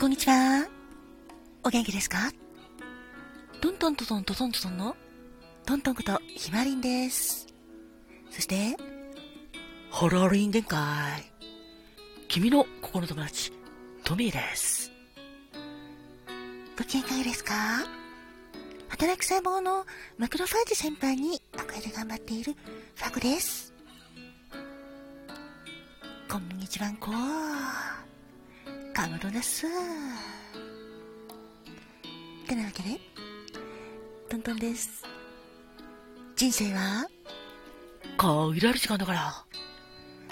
こんにちは。お元気ですか？トントントントントントンのトントンことひまりんです。そして、ホロリン限界。君の心の友達、トミーです。ご機嫌いかがですか？働く細胞のマクロファージ先輩にお声で頑張っているファグです。こんにちはんこかまどです。てなわけで、トントンです。人生は、限られる時間だから、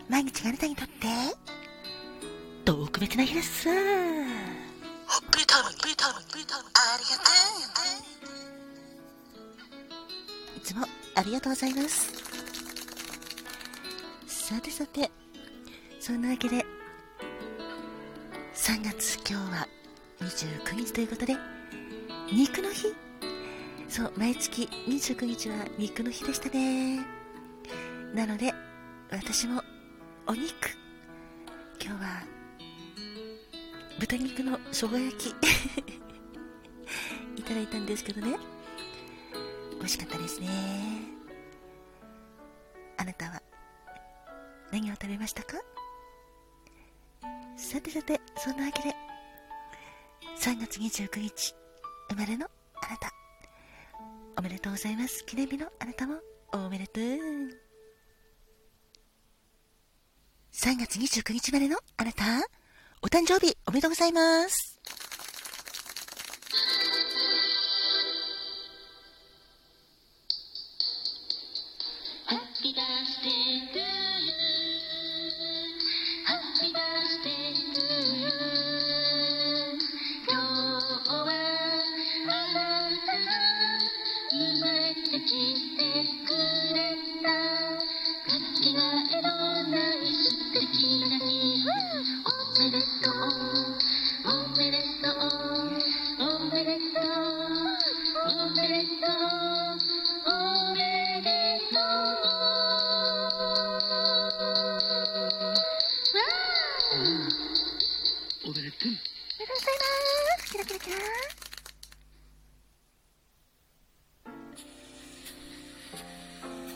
毎日があなたにとって、特別な日です。プリタウン、プリタウン、プリタウン、ありがとう。いつもありがとうございます。さてさて、そんなわけで、3月今日は29日ということで、肉の日。そう、毎月29日は肉の日でしたね。なので、私もお肉、今日は豚肉の生姜焼き。いただいたんですけどね、美味しかったですね。あなたは何を食べましたか？さてさて、そんなわけで、3月29日、生まれのあなた、おめでとうございます。記念日のあなたも、おめでとう。3月29日生まれのあなた、お誕生日おめでとうございます。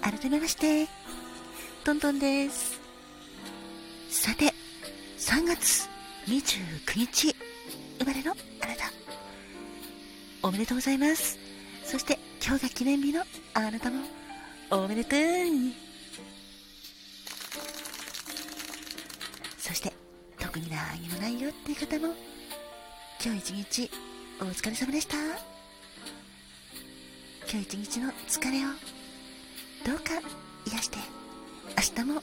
改めまして、トントンです。さて、3月29日生まれのあなた、おめでとうございます。そして、今日が記念日のあなたも、おめでとう。そして、特に何もないよっていう方も、今日一日、お疲れ様でした。今日一日の疲れをどうか癒して。明日も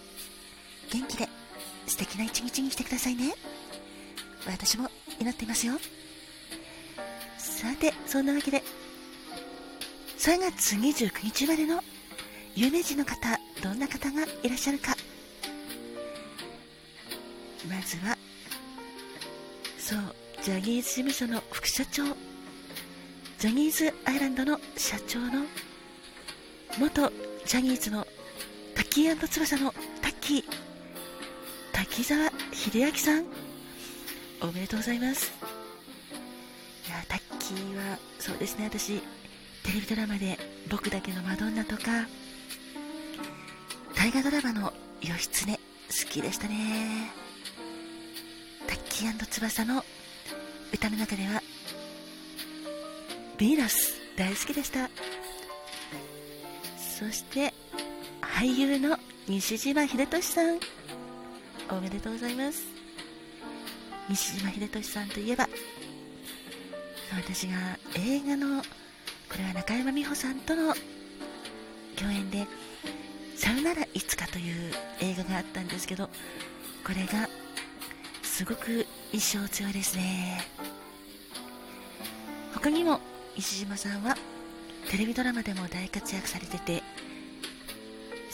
元気で素敵な一日にしてくださいね。私も祈っていますよ。さてそんなわけで3月29日までの有名人の方どんな方がいらっしゃるか。まずはそうジャニーズ事務所の副社長ジャニーズアイランドの社長の元ジャニーズのタッキー翼のタッキー、滝沢秀明さん、おめでとうございます。いや、タッキーは、そうですね、私、テレビドラマで僕だけのマドンナとか、大河ドラマの義経、好きでしたね。タッキー翼の歌の中では、ヴィーナス、大好きでした。そして俳優の西島秀俊さん。おめでとうございます。西島秀俊さんといえば私が映画のこれは中山美穂さんとの共演で「さよならいつか」という映画があったんですけどこれがすごく印象強いですね。他にも西島さんはテレビドラマでも大活躍されてて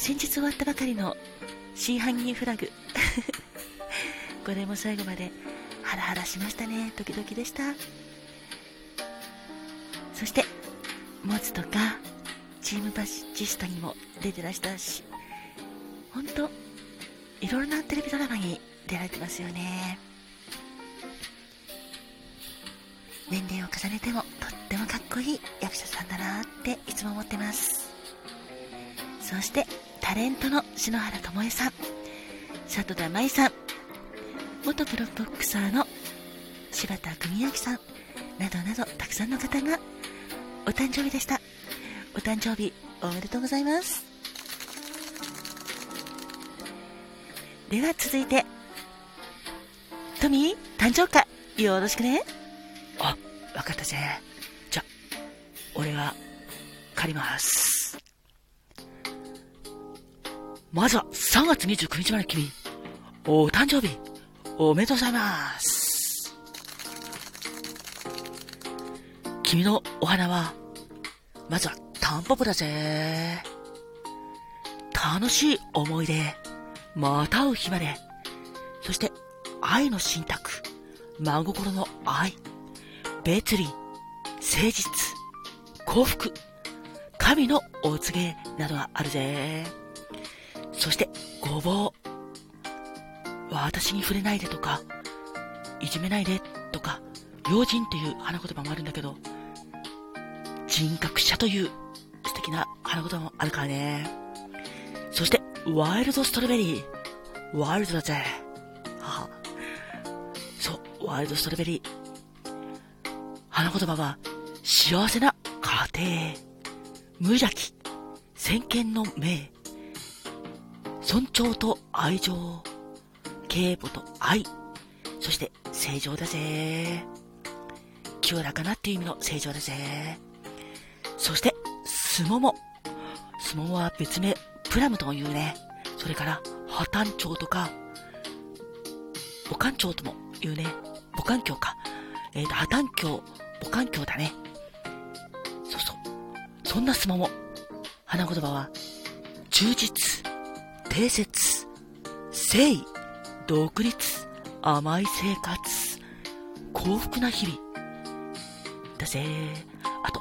先日終わったばかりの真犯人フラグ。これも最後までハラハラしましたね。ドキドキでした。そしてモツとかチームバジスタにも出てらしたし本当いろいろなテレビドラマに出られてますよね。年齢を重ねてもとってもかっこいい役者さんだなっていつも思ってます。そしてタレントの篠原ともえさん。里田舞さん。元プロボクサーの柴田文明さん。などなどたくさんの方がお誕生日でした。お誕生日おめでとうございます。では続いてトミー誕生会。よろしくね。あ、わかったぜ。じゃ、俺が借ります。まずは3月29日まで君、お誕生日、おめでとうございます。君のお花は、まずはタンポポだぜ。楽しい思い出、また会う日まで。そして、愛の信託、真心の愛。別離、誠実、幸福、神のお告げなどがあるぜ。そして、ごぼう。私に触れないでとか、いじめないでとか、用心っていう花言葉もあるんだけど、人格者という素敵な花言葉もあるからね。そして、ワイルドストロベリー。ワイルドだぜ。ははそう、ワイルドストロベリー。花言葉は、幸せな家庭、無邪気、先見の明、尊重と愛情、敬母と愛、そして正常だぜ。清らかなっていう意味の正常だぜ。そして、すもも。すももは別名、プラムとも言うね。それから、破綻鳥とか、母環鳥とも言うね。母環境か。えっ、ー、と、破綻鏡、母環境だね。そうそう。そんなすもも。花言葉は、充実、定説、誠意、独立、甘い生活、幸福な日々。だぜあと、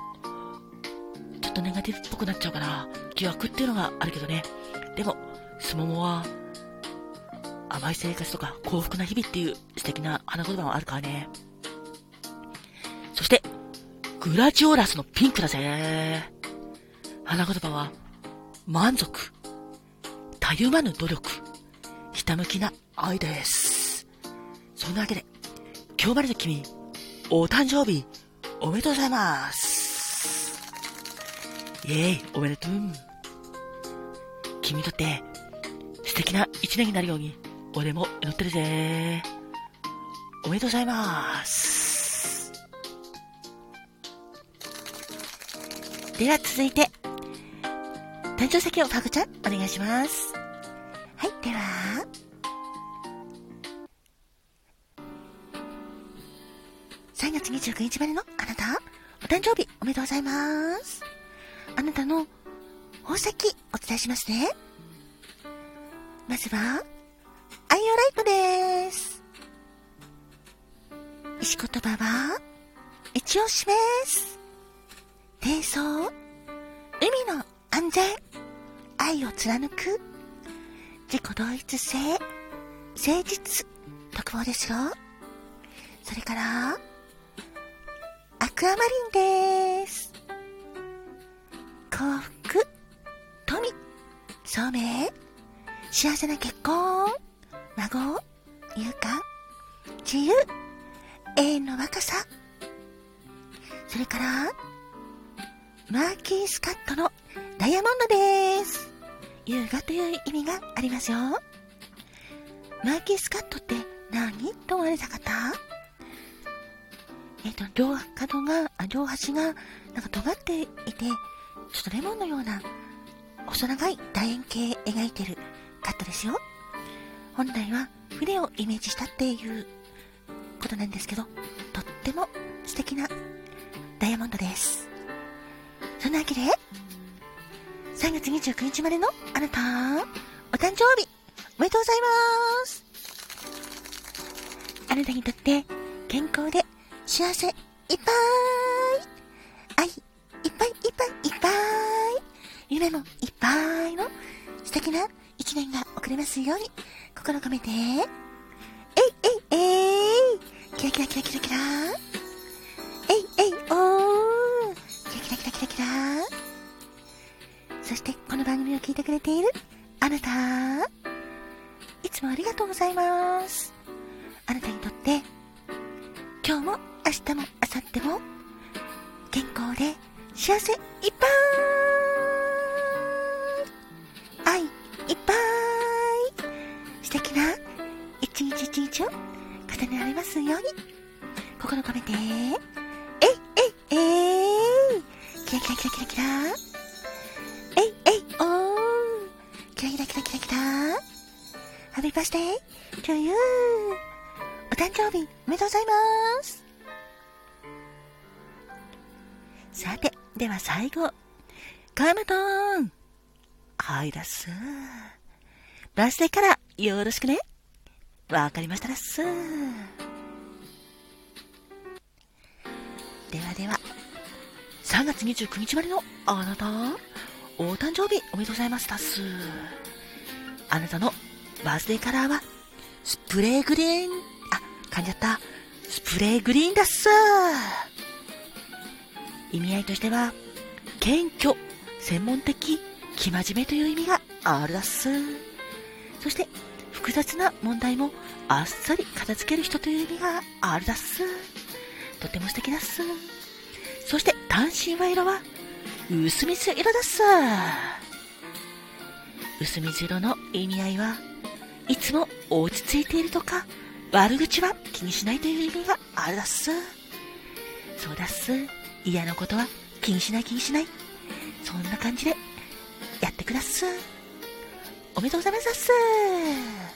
ちょっとネガティブっぽくなっちゃうかな。疑惑っていうのがあるけどね。でも、すももは、甘い生活とか幸福な日々っていう素敵な花言葉もあるからね。そして、グラジオラスのピンクだぜ。花言葉は、満足、たゆまぬ努力、ひたむきな愛です。そんなわけで、今日までの君、お誕生日、おめでとうございます。イェーイ、おめでとう。君にとって、素敵な一年になるように、俺も祈ってるぜ。おめでとうございます。では続いて、誕生石をファグちゃん、お願いします。3月29日までのあなた、お誕生日おめでとうございます。あなたの宝石お伝えしますね。まずは、アイオライトです。石言葉は、一応示す。低層、海の安全、愛を貫く、自己同一性、誠実、特報ですよ。それから、アクアマリンです。幸福、富、聡明、幸せな結婚、孫、勇敢、自由、永遠の若さ。それから、マーキースカットのダイヤモンドです。優雅という意味がありますよ。マーキースカットって何と思われた方？えっ、と、両角が、あ両端が、なんか尖っていて、ちょっとレモンのような、細長い楕円形描いてるカットですよ。本来は筆をイメージしたっていうことなんですけど、とっても素敵なダイヤモンドです。そんなわけで、3月29日までのあなた、お誕生日、おめでとうございます。あなたにとって健康で幸せ。いっぱい、愛。いっぱいいっぱいいっぱい、夢もいっぱいの。素敵な一年が送れますように。心込めて、えいえいえい。キラキラキラキラキラ。えいおー。キラキラキラキラキラ。そしてこの番組を聞いてくれている。あなた。いつもありがとうございます。あなたにとって。今日も明日も明後日も健康で幸せいっぱい。愛いっぱい。素敵な一日一日を重ねられますように。心込めて。えいえいえい。キラキラキラキラキラ。えいえいおー。キラキラキラキラキラ。ハッピーバースデー to you お誕生日おめでとうございます。さて、では最後。カムトーンはいだっす。バースデーからよろしくね。わかりましたらっす。ではでは、3月29日までのあなた、お誕生日おめでとうございますだっす。あなたのバースデーカラーは、スプレーグリーン、あ、噛んじゃった。スプレーグリーンだっす。意味合いとしては、謙虚、専門的、生真面目という意味があるだっす。そして、複雑な問題もあっさり片付ける人という意味があるだっす。とても素敵だっす。そして、単身は色は、薄水色だっす。薄水色の意味合いは、いつも落ち着いているとか、悪口は気にしないという意味があるだっす。そうだっす。嫌なことは気にしない気にしない。そんな感じでやってください。おめでとうございます。